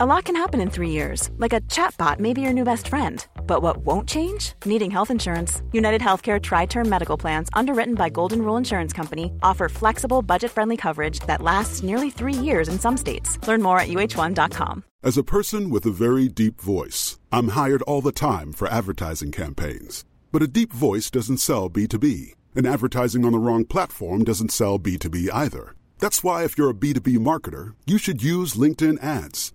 A lot can happen in three years, like a chatbot may be your new best friend. But what won't change? Needing health insurance. United Healthcare Tri Term Medical Plans, underwritten by Golden Rule Insurance Company, offer flexible, budget friendly coverage that lasts nearly three years in some states. Learn more at uh1.com. As a person with a very deep voice, I'm hired all the time for advertising campaigns. But a deep voice doesn't sell B2B, and advertising on the wrong platform doesn't sell B2B either. That's why, if you're a B2B marketer, you should use LinkedIn ads.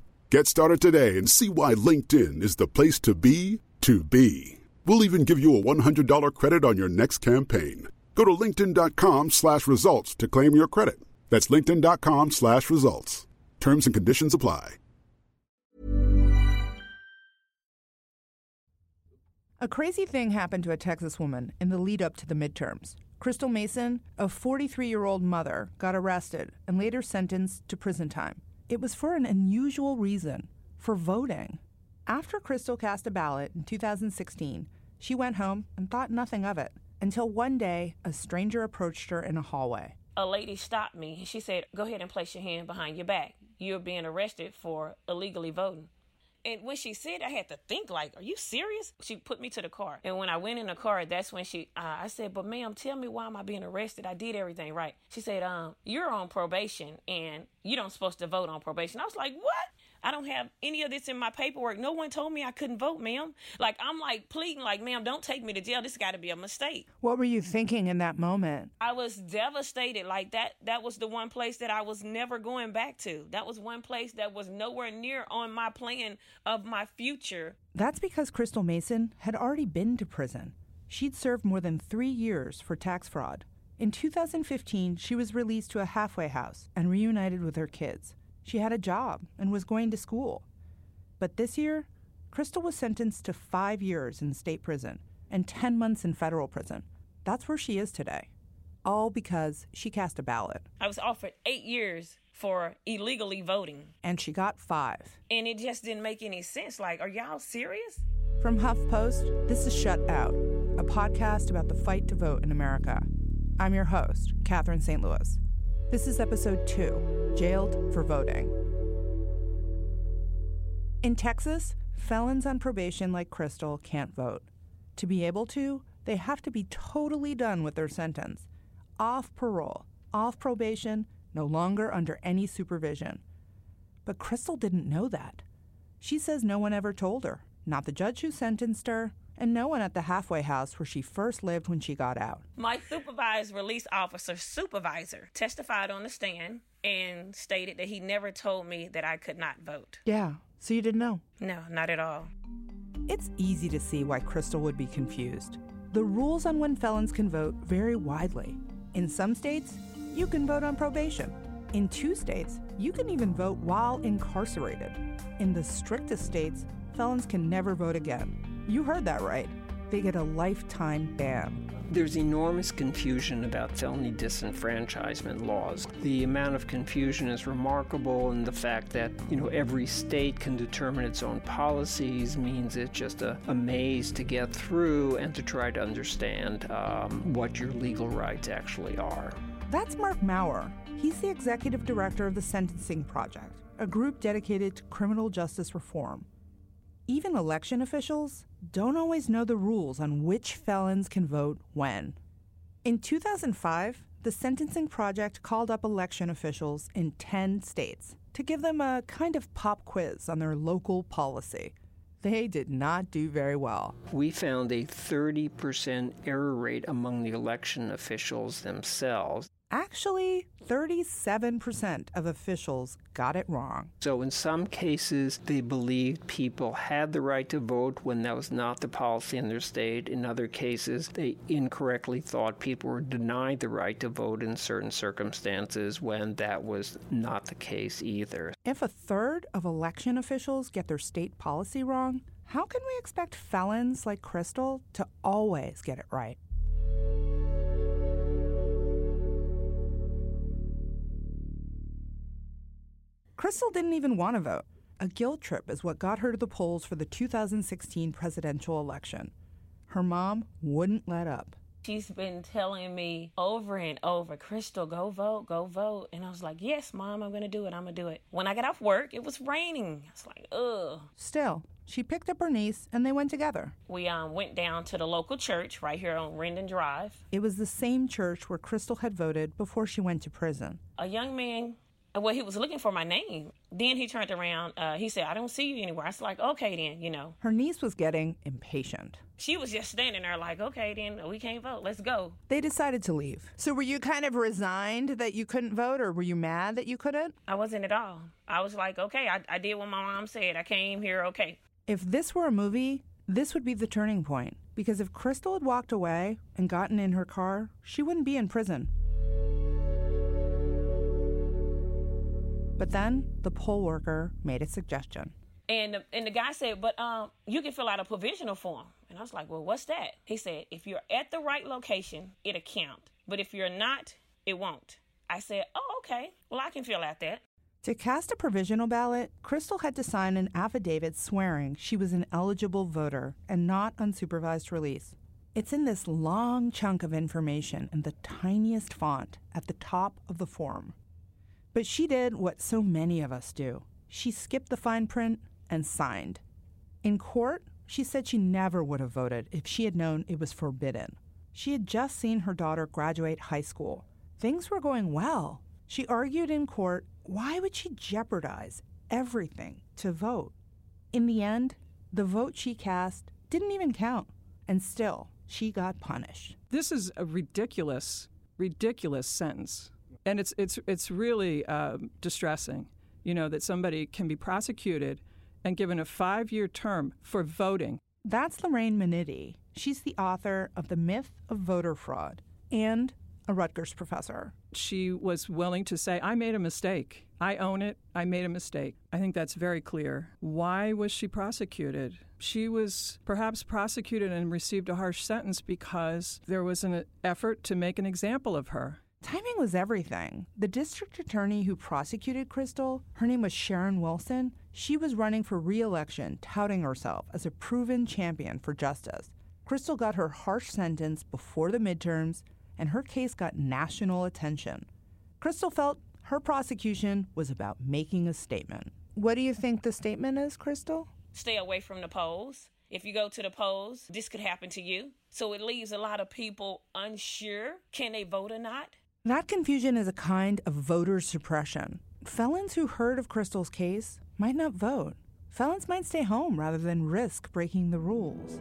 Get started today and see why LinkedIn is the place to be to be. We'll even give you a $100 credit on your next campaign. Go to linkedin.com slash results to claim your credit. That's linkedin.com slash results. Terms and conditions apply. A crazy thing happened to a Texas woman in the lead up to the midterms. Crystal Mason, a 43 year old mother, got arrested and later sentenced to prison time. It was for an unusual reason for voting. After Crystal cast a ballot in 2016, she went home and thought nothing of it until one day a stranger approached her in a hallway. A lady stopped me and she said, Go ahead and place your hand behind your back. You're being arrested for illegally voting. And when she said, I had to think like, "Are you serious?" She put me to the car, and when I went in the car, that's when she. Uh, I said, "But ma'am, tell me why am I being arrested? I did everything right." She said, "Um, you're on probation, and you don't supposed to vote on probation." I was like, "What?" I don't have any of this in my paperwork. No one told me I couldn't vote, ma'am. Like I'm like pleading, like, ma'am, don't take me to jail. This got to be a mistake. What were you thinking in that moment? I was devastated. Like that. That was the one place that I was never going back to. That was one place that was nowhere near on my plan of my future. That's because Crystal Mason had already been to prison. She'd served more than three years for tax fraud. In 2015, she was released to a halfway house and reunited with her kids. She had a job and was going to school. But this year, Crystal was sentenced to five years in state prison and 10 months in federal prison. That's where she is today. All because she cast a ballot. I was offered eight years for illegally voting. And she got five. And it just didn't make any sense. Like, are y'all serious? From HuffPost, this is Shut Out, a podcast about the fight to vote in America. I'm your host, Catherine St. Louis. This is episode two Jailed for Voting. In Texas, felons on probation like Crystal can't vote. To be able to, they have to be totally done with their sentence. Off parole, off probation, no longer under any supervision. But Crystal didn't know that. She says no one ever told her, not the judge who sentenced her, and no one at the halfway house where she first lived when she got out. My supervised release officer supervisor testified on the stand and stated that he never told me that I could not vote. Yeah, so you didn't know? No, not at all. It's easy to see why Crystal would be confused. The rules on when felons can vote vary widely. In some states, you can vote on probation. In two states, you can even vote while incarcerated. In the strictest states, felons can never vote again. You heard that right. They get a lifetime ban. There's enormous confusion about felony disenfranchisement laws. The amount of confusion is remarkable, and the fact that you know every state can determine its own policies means it's just a, a maze to get through and to try to understand um, what your legal rights actually are. That's Marc Mauer. He's the executive director of the Sentencing Project, a group dedicated to criminal justice reform. Even election officials don't always know the rules on which felons can vote when. In 2005, the Sentencing Project called up election officials in 10 states to give them a kind of pop quiz on their local policy. They did not do very well. We found a 30% error rate among the election officials themselves Actually, 37% of officials got it wrong. So, in some cases, they believed people had the right to vote when that was not the policy in their state. In other cases, they incorrectly thought people were denied the right to vote in certain circumstances when that was not the case either. If a third of election officials get their state policy wrong, how can we expect felons like Crystal to always get it right? Crystal didn't even want to vote. A guilt trip is what got her to the polls for the 2016 presidential election. Her mom wouldn't let up. She's been telling me over and over, Crystal, go vote, go vote. And I was like, yes, mom, I'm going to do it. I'm going to do it. When I got off work, it was raining. I was like, ugh. Still, she picked up her niece and they went together. We um, went down to the local church right here on Rendon Drive. It was the same church where Crystal had voted before she went to prison. A young man well, he was looking for my name. Then he turned around. Uh, he said, I don't see you anywhere. I was like, okay, then, you know. Her niece was getting impatient. She was just standing there, like, okay, then we can't vote. Let's go. They decided to leave. So, were you kind of resigned that you couldn't vote, or were you mad that you couldn't? I wasn't at all. I was like, okay, I, I did what my mom said. I came here, okay. If this were a movie, this would be the turning point. Because if Crystal had walked away and gotten in her car, she wouldn't be in prison. But then the poll worker made a suggestion. And the, and the guy said, but um, you can fill out a provisional form. And I was like, well, what's that? He said, if you're at the right location, it'll count. But if you're not, it won't. I said, oh, okay. Well, I can fill out that. To cast a provisional ballot, Crystal had to sign an affidavit swearing she was an eligible voter and not unsupervised release. It's in this long chunk of information in the tiniest font at the top of the form. But she did what so many of us do she skipped the fine print and signed. In court, she said she never would have voted if she had known it was forbidden. She had just seen her daughter graduate high school. Things were going well. She argued in court why would she jeopardize everything to vote? In the end, the vote she cast didn't even count, and still, she got punished. This is a ridiculous, ridiculous sentence and it's it's it's really um, distressing, you know, that somebody can be prosecuted and given a five-year term for voting. That's Lorraine Minnite. She's the author of The Myth of Voter Fraud and a Rutgers professor. She was willing to say, I made a mistake. I own it. I made a mistake. I think that's very clear. Why was she prosecuted? She was perhaps prosecuted and received a harsh sentence because there was an effort to make an example of her. Timing was everything. The district attorney who prosecuted Crystal, her name was Sharon Wilson, she was running for re election, touting herself as a proven champion for justice. Crystal got her harsh sentence before the midterms, and her case got national attention. Crystal felt her prosecution was about making a statement. What do you think the statement is, Crystal? Stay away from the polls. If you go to the polls, this could happen to you. So it leaves a lot of people unsure can they vote or not? That confusion is a kind of voter suppression. Felons who heard of Crystal's case might not vote. Felons might stay home rather than risk breaking the rules.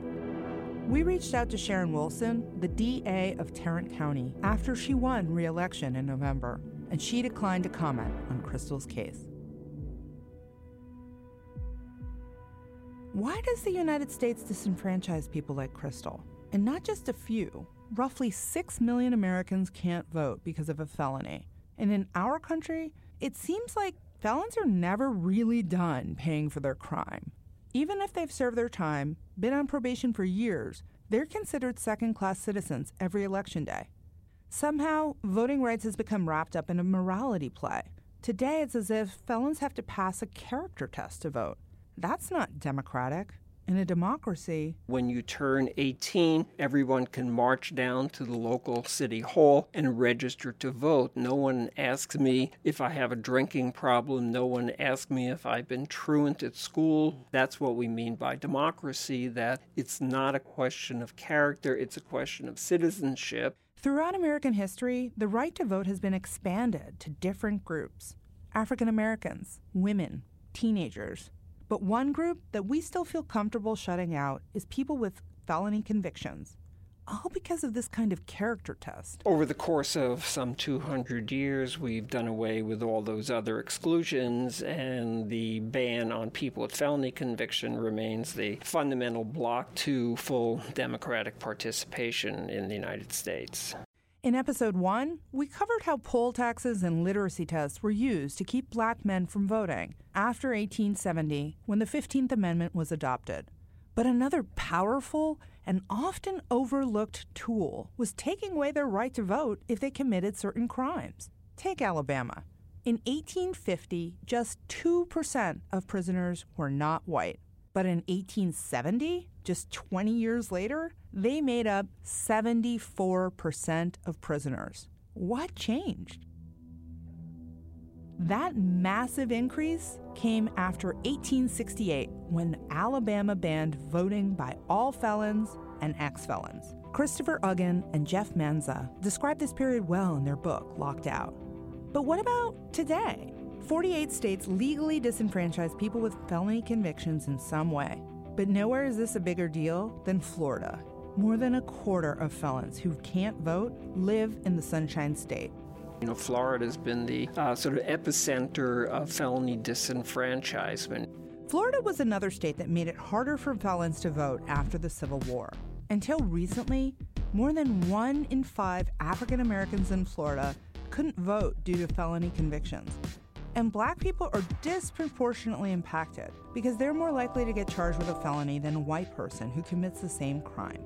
We reached out to Sharon Wilson, the DA of Tarrant County, after she won re election in November, and she declined to comment on Crystal's case. Why does the United States disenfranchise people like Crystal? And not just a few roughly 6 million Americans can't vote because of a felony. And in our country, it seems like felons are never really done paying for their crime. Even if they've served their time, been on probation for years, they're considered second class citizens every election day. Somehow, voting rights has become wrapped up in a morality play. Today, it's as if felons have to pass a character test to vote. That's not democratic. In a democracy, when you turn 18, everyone can march down to the local city hall and register to vote. No one asks me if I have a drinking problem. No one asks me if I've been truant at school. That's what we mean by democracy, that it's not a question of character, it's a question of citizenship. Throughout American history, the right to vote has been expanded to different groups African Americans, women, teenagers, but one group that we still feel comfortable shutting out is people with felony convictions. all because of this kind of character test. Over the course of some 200 years, we've done away with all those other exclusions, and the ban on people with felony conviction remains the fundamental block to full democratic participation in the United States. In episode one, we covered how poll taxes and literacy tests were used to keep black men from voting after 1870 when the 15th Amendment was adopted. But another powerful and often overlooked tool was taking away their right to vote if they committed certain crimes. Take Alabama. In 1850, just 2% of prisoners were not white. But in 1870, just 20 years later, they made up 74% of prisoners. What changed? That massive increase came after 1868 when Alabama banned voting by all felons and ex felons. Christopher Uggen and Jeff Manza describe this period well in their book, Locked Out. But what about today? 48 states legally disenfranchise people with felony convictions in some way. But nowhere is this a bigger deal than Florida. More than a quarter of felons who can't vote live in the Sunshine State. You know, Florida has been the uh, sort of epicenter of felony disenfranchisement. Florida was another state that made it harder for felons to vote after the Civil War. Until recently, more than one in five African Americans in Florida couldn't vote due to felony convictions. And black people are disproportionately impacted because they're more likely to get charged with a felony than a white person who commits the same crime.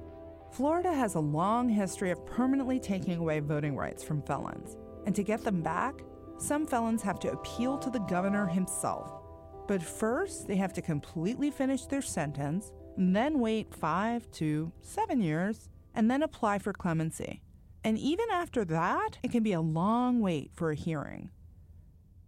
Florida has a long history of permanently taking away voting rights from felons. And to get them back, some felons have to appeal to the governor himself. But first, they have to completely finish their sentence, and then wait five to seven years, and then apply for clemency. And even after that, it can be a long wait for a hearing.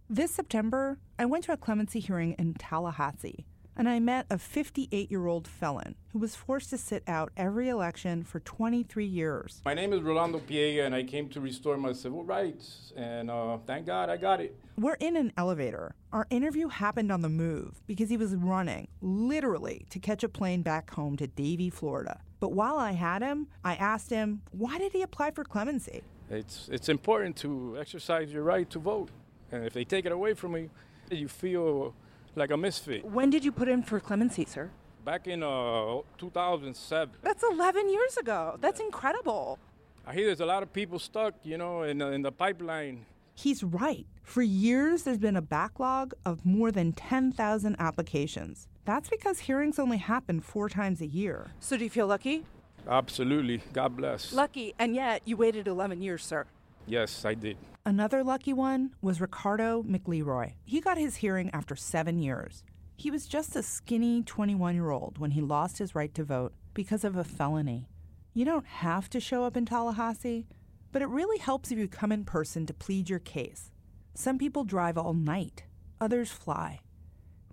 This September, I went to a clemency hearing in Tallahassee, and I met a 58 year old felon who was forced to sit out every election for 23 years. My name is Rolando Piega, and I came to restore my civil rights, and uh, thank God I got it. We're in an elevator. Our interview happened on the move because he was running, literally, to catch a plane back home to Davie, Florida. But while I had him, I asked him, why did he apply for clemency? It's, it's important to exercise your right to vote. And if they take it away from you, you feel like a misfit. When did you put in for clemency, sir? Back in uh, 2007. That's 11 years ago. That's incredible. I hear there's a lot of people stuck, you know, in, in the pipeline. He's right. For years, there's been a backlog of more than 10,000 applications. That's because hearings only happen four times a year. So, do you feel lucky? Absolutely. God bless. Lucky, and yet you waited 11 years, sir. Yes, I did. Another lucky one was Ricardo McLeroy. He got his hearing after seven years. He was just a skinny 21 year old when he lost his right to vote because of a felony. You don't have to show up in Tallahassee, but it really helps if you come in person to plead your case. Some people drive all night, others fly.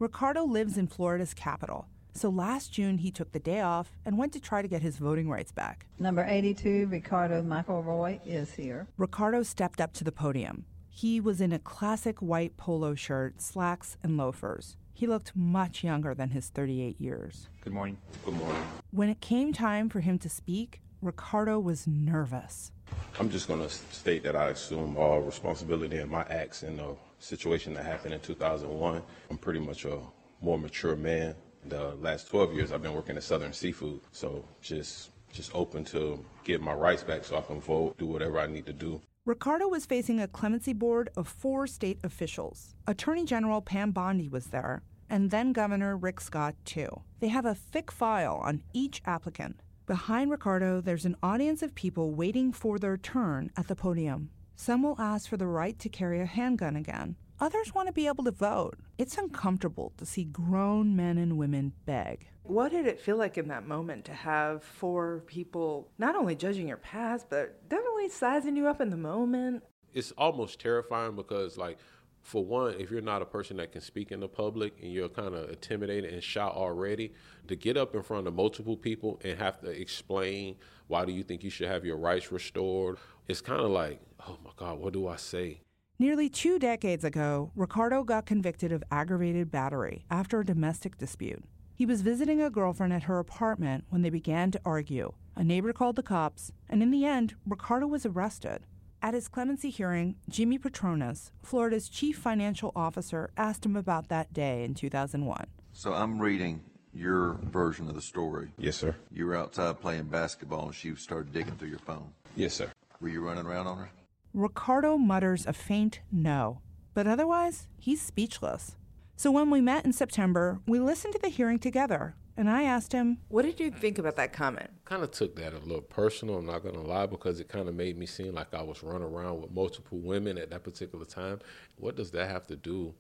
Ricardo lives in Florida's capital, so last June he took the day off and went to try to get his voting rights back. Number 82, Ricardo McElroy, is here. Ricardo stepped up to the podium. He was in a classic white polo shirt, slacks, and loafers. He looked much younger than his 38 years. Good morning. Good morning. When it came time for him to speak, Ricardo was nervous. I'm just going to state that I assume all responsibility in my acts in the situation that happened in 2001. I'm pretty much a more mature man. The last 12 years, I've been working at Southern Seafood, so just just open to get my rights back so I can vote, do whatever I need to do. Ricardo was facing a clemency board of four state officials. Attorney General Pam Bondi was there, and then Governor Rick Scott, too. They have a thick file on each applicant. Behind Ricardo, there's an audience of people waiting for their turn at the podium. Some will ask for the right to carry a handgun again. Others want to be able to vote. It's uncomfortable to see grown men and women beg. What did it feel like in that moment to have four people not only judging your past, but definitely sizing you up in the moment? It's almost terrifying because, like, for one, if you're not a person that can speak in the public and you're kind of intimidated and shy already, to get up in front of multiple people and have to explain why do you think you should have your rights restored, it's kind of like, oh my God, what do I say? Nearly two decades ago, Ricardo got convicted of aggravated battery after a domestic dispute. He was visiting a girlfriend at her apartment when they began to argue. A neighbor called the cops, and in the end, Ricardo was arrested. At his clemency hearing, Jimmy Patronis, Florida's chief financial officer, asked him about that day in 2001. So I'm reading your version of the story. Yes, sir. You were outside playing basketball and she started digging through your phone. Yes, sir. Were you running around on her? Ricardo mutters a faint no, but otherwise, he's speechless. So when we met in September, we listened to the hearing together, and I asked him, What did you think about that comment? Kind of took that a little personal, I'm not to lie, because it kind of made me seem like I was running around with multiple women at that particular time. What does that have to do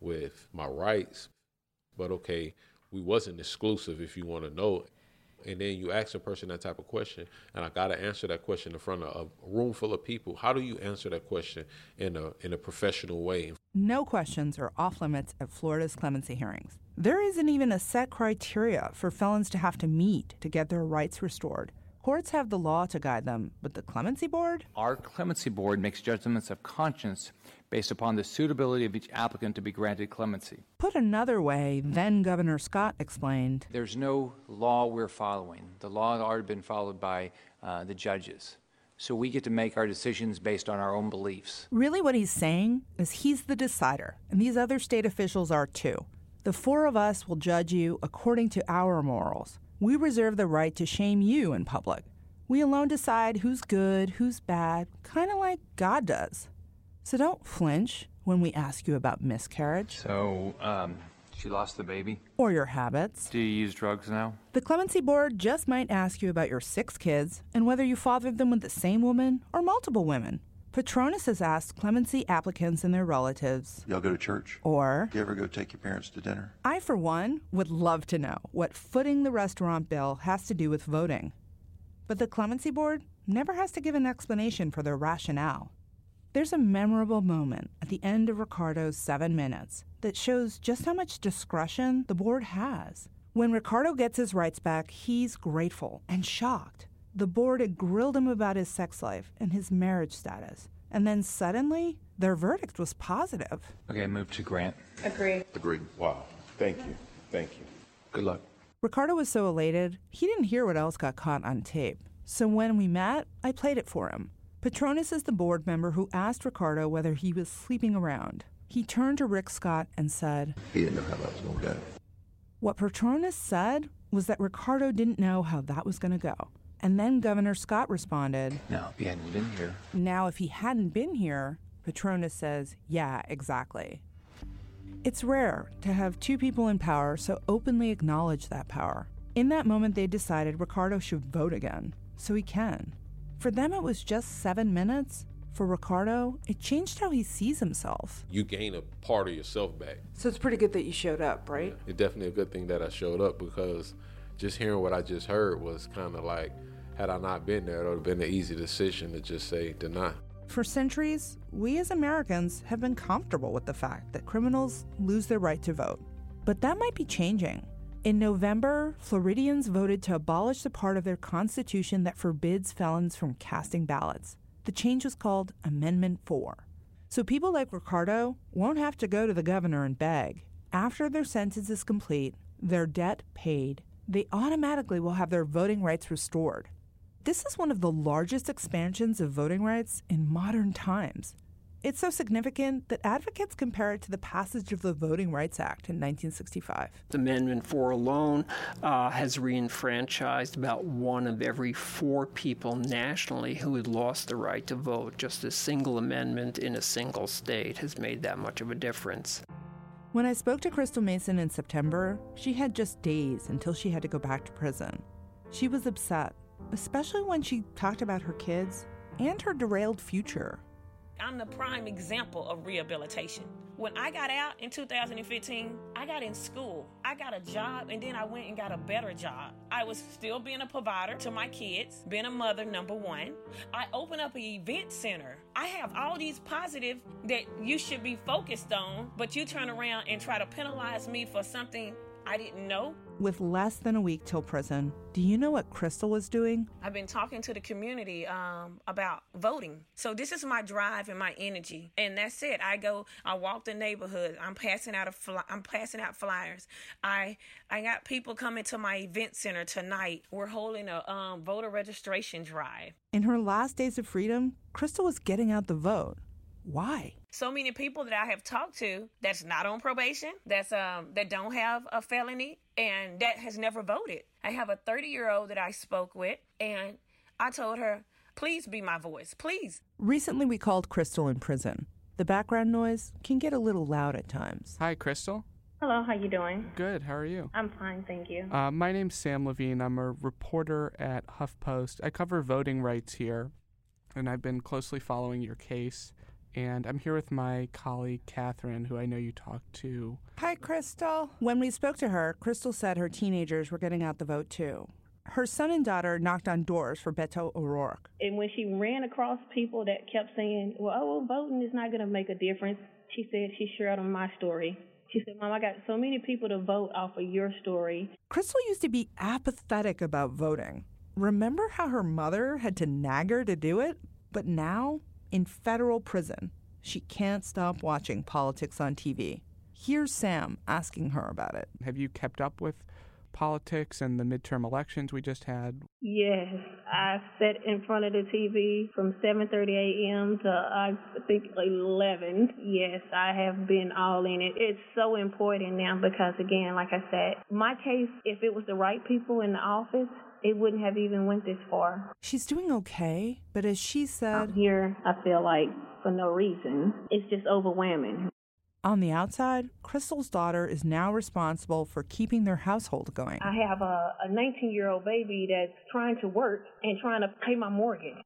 with my rights? But okay, we wasn't exclusive if you want to know and then you ask a person that type of question and i got to answer that question in front of a room full of people how do you answer that question in a in a professional way no questions are off limits at florida's clemency hearings there isn't even a set criteria for felons to have to meet to get their rights restored courts have the law to guide them but the clemency board our clemency board makes judgments of conscience based upon the suitability of each applicant to be granted clemency. Put another way, then Governor Scott explained There's no law we're following. The law has already been followed by uh, the judges. So we get to make our decisions based on our own beliefs. Really, what he's saying is he's the decider, and these other state officials are too. The four of us will judge you according to our morals. We reserve the right to shame you in public. We alone decide who's good, who's bad, kind of like God does. So don't flinch when we ask you about miscarriage. So, um, she lost the baby? Or your habits. Do you use drugs now? The Clemency Board just might ask you about your six kids and whether you fathered them with the same woman or multiple women. Patronis has asked clemency applicants and their relatives. Y'all go to church? Or. Do you ever go take your parents to dinner? I, for one, would love to know what footing the restaurant bill has to do with voting. But the Clemency Board never has to give an explanation for their rationale. There's a memorable moment at the end of Ricardo's seven minutes that shows just how much discretion the board has. When Ricardo gets his rights back, he's grateful and shocked. The board had grilled him about his sex life and his marriage status. And then suddenly, their verdict was positive. Okay, move to grant. Agree. Agree. Wow. Thank you. Thank you. Good luck. Ricardo was so elated, he didn't hear what else got caught on tape. So when we met, I played it for him. Patronis is the board member who asked Ricardo whether he was sleeping around. He turned to Rick Scott and said, He didn't know how that was going to go. What Patronis said was that Ricardo didn't know how that was going to go. And then Governor Scott responded, Now, if he hadn't been here. Now, if he hadn't been here, Patronis says, Yeah, exactly. It's rare to have two people in power so openly acknowledge that power. In that moment, they decided Ricardo should vote again, so he can. For them, it was just seven minutes. For Ricardo, it changed how he sees himself. You gain a part of yourself back. So it's pretty good that you showed up, right? It's definitely a good thing that I showed up because just hearing what I just heard was kind of like, had I not been there, it would have been an easy decision to just say deny. For centuries, we as Americans have been comfortable with the fact that criminals lose their right to vote. But that might be changing. In November, Floridians voted to abolish the part of their constitution that forbids felons from casting ballots. The change was called Amendment 4. So people like Ricardo won't have to go to the governor and beg. After their sentence is complete, their debt paid, they automatically will have their voting rights restored. This is one of the largest expansions of voting rights in modern times. It's so significant that advocates compare it to the passage of the Voting Rights Act in 1965. Amendment 4 alone uh, has reenfranchised about one of every four people nationally who had lost the right to vote. Just a single amendment in a single state has made that much of a difference. When I spoke to Crystal Mason in September, she had just days until she had to go back to prison. She was upset, especially when she talked about her kids and her derailed future. I'm the prime example of rehabilitation. When I got out in 2015, I got in school. I got a job and then I went and got a better job. I was still being a provider to my kids, being a mother, number one. I opened up an event center. I have all these positive that you should be focused on, but you turn around and try to penalize me for something I didn't know. With less than a week till prison, do you know what Crystal was doing? I've been talking to the community um, about voting. So this is my drive and my energy, and that's it. I go, I walk the neighborhood. I'm passing out a fly, I'm passing out flyers. I I got people coming to my event center tonight. We're holding a um, voter registration drive. In her last days of freedom, Crystal was getting out the vote. Why? So many people that I have talked to that's not on probation, that's um that don't have a felony and that has never voted. I have a 30-year-old that I spoke with and I told her, "Please be my voice. Please." Recently we called Crystal in prison. The background noise can get a little loud at times. Hi, Crystal. Hello, how you doing? Good. How are you? I'm fine, thank you. Uh, my name's Sam Levine. I'm a reporter at HuffPost. I cover voting rights here, and I've been closely following your case and I'm here with my colleague Catherine, who I know you talked to. Hi, Crystal. When we spoke to her, Crystal said her teenagers were getting out the vote too. Her son and daughter knocked on doors for Beto O'Rourke. And when she ran across people that kept saying, well, oh, well, voting is not going to make a difference, she said she shared on my story. She said, Mom, I got so many people to vote off of your story. Crystal used to be apathetic about voting. Remember how her mother had to nag her to do it? But now in federal prison. She can't stop watching politics on TV. Here's Sam asking her about it. Have you kept up with politics and the midterm elections we just had? Yes, I sat in front of the TV from 7:30 a.m. to I think 11. Yes, I have been all in it. It's so important now because again, like I said, my case if it was the right people in the office, it wouldn't have even went this far. She's doing okay, but as she said, Out here I feel like for no reason. It's just overwhelming. On the outside, Crystal's daughter is now responsible for keeping their household going. I have a 19 year old baby that's trying to work and trying to pay my mortgage.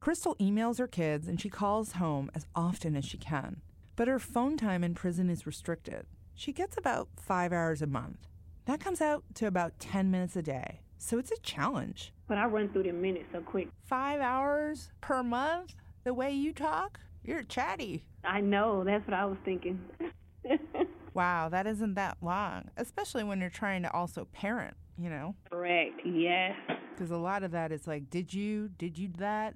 Crystal emails her kids and she calls home as often as she can. But her phone time in prison is restricted. She gets about five hours a month. That comes out to about 10 minutes a day. So it's a challenge. But I run through the minutes so quick. Five hours per month? The way you talk? You're chatty. I know. That's what I was thinking. wow, that isn't that long, especially when you're trying to also parent, you know? Correct, yes. Because a lot of that is like, did you, did you that?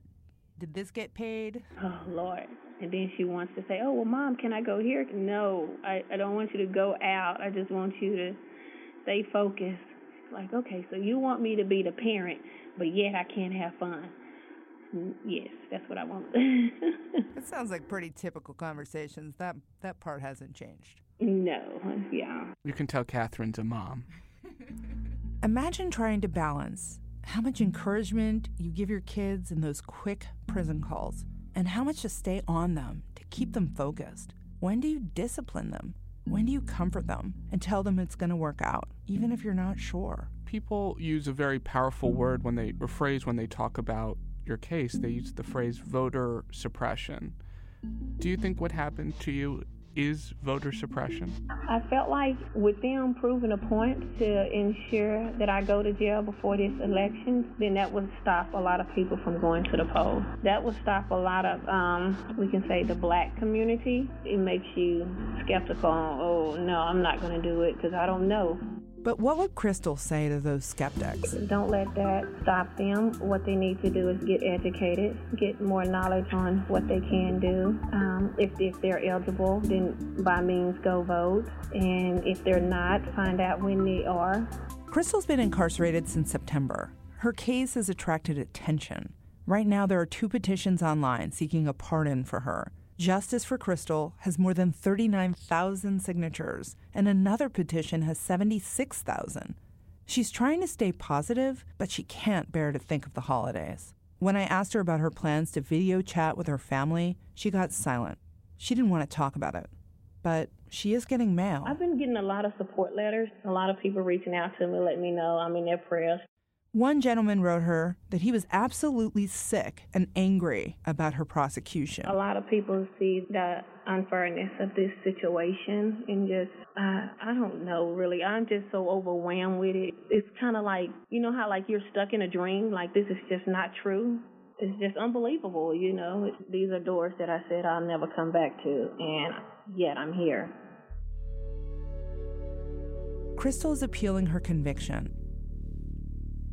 Did this get paid? Oh, Lord. And then she wants to say, oh, well, mom, can I go here? No, I, I don't want you to go out. I just want you to stay focused like, okay, so you want me to be the parent, but yet I can't have fun. Yes, that's what I want. it sounds like pretty typical conversations. That that part hasn't changed. No, yeah. You can tell Catherine's a mom. Imagine trying to balance how much encouragement you give your kids in those quick prison calls and how much to stay on them to keep them focused. When do you discipline them? When do you comfort them and tell them it's going to work out, even if you're not sure? People use a very powerful word when they, or phrase when they talk about your case. They use the phrase voter suppression. Do you think what happened to you is voter suppression? I felt like with them proving a point to ensure that I go to jail before this election, then that would stop a lot of people from going to the polls. That would stop a lot of, um, we can say, the black community. It makes you skeptical. Oh, no, I'm not going to do it because I don't know. But what would Crystal say to those skeptics? Don't let that stop them. What they need to do is get educated, get more knowledge on what they can do. Um, if, if they're eligible, then by means go vote. And if they're not, find out when they are. Crystal's been incarcerated since September. Her case has attracted attention. Right now, there are two petitions online seeking a pardon for her. Justice for Crystal has more than 39,000 signatures, and another petition has 76,000. She's trying to stay positive, but she can't bear to think of the holidays. When I asked her about her plans to video chat with her family, she got silent. She didn't want to talk about it. But she is getting mail. I've been getting a lot of support letters, a lot of people reaching out to me, letting me know I'm in their prayers. One gentleman wrote her that he was absolutely sick and angry about her prosecution. A lot of people see the unfairness of this situation and just, uh, I don't know really. I'm just so overwhelmed with it. It's kind of like, you know how like you're stuck in a dream, like this is just not true? It's just unbelievable, you know. These are doors that I said I'll never come back to, and yet I'm here. Crystal is appealing her conviction.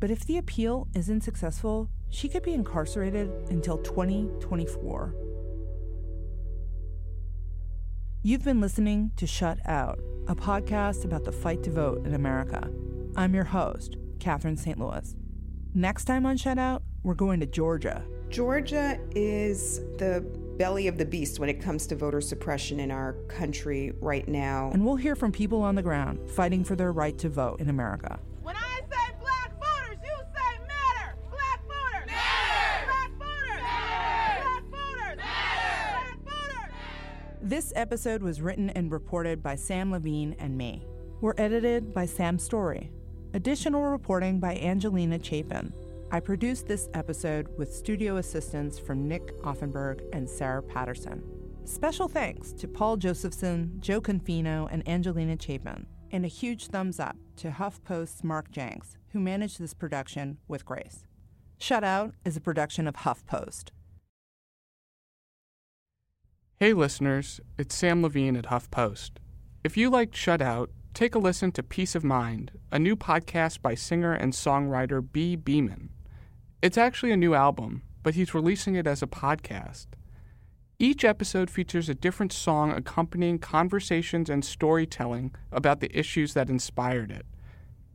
But if the appeal isn't successful, she could be incarcerated until 2024. You've been listening to Shut Out, a podcast about the fight to vote in America. I'm your host, Catherine St. Louis. Next time on Shut Out, we're going to Georgia. Georgia is the belly of the beast when it comes to voter suppression in our country right now. And we'll hear from people on the ground fighting for their right to vote in America. This episode was written and reported by Sam Levine and me. We're edited by Sam Story. Additional reporting by Angelina Chapin. I produced this episode with studio assistance from Nick Offenberg and Sarah Patterson. Special thanks to Paul Josephson, Joe Confino, and Angelina Chapin, and a huge thumbs up to HuffPost's Mark Jenks, who managed this production with grace. Shut Out is a production of HuffPost. Hey listeners, it's Sam Levine at HuffPost. If you liked Shut Out, take a listen to Peace of Mind, a new podcast by singer and songwriter Bhi Bhiman. It's actually a new album, but he's releasing it as a podcast. Each episode features a different song accompanying conversations and storytelling about the issues that inspired it.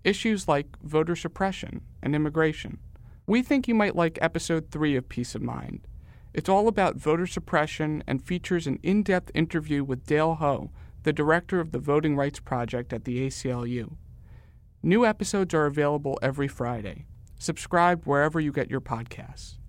Issues like voter suppression and immigration. We think you might like episode 3 of Peace of Mind. It's all about voter suppression and features an in depth interview with Dale Ho, the director of the Voting Rights Project at the ACLU. New episodes are available every Friday. Subscribe wherever you get your podcasts.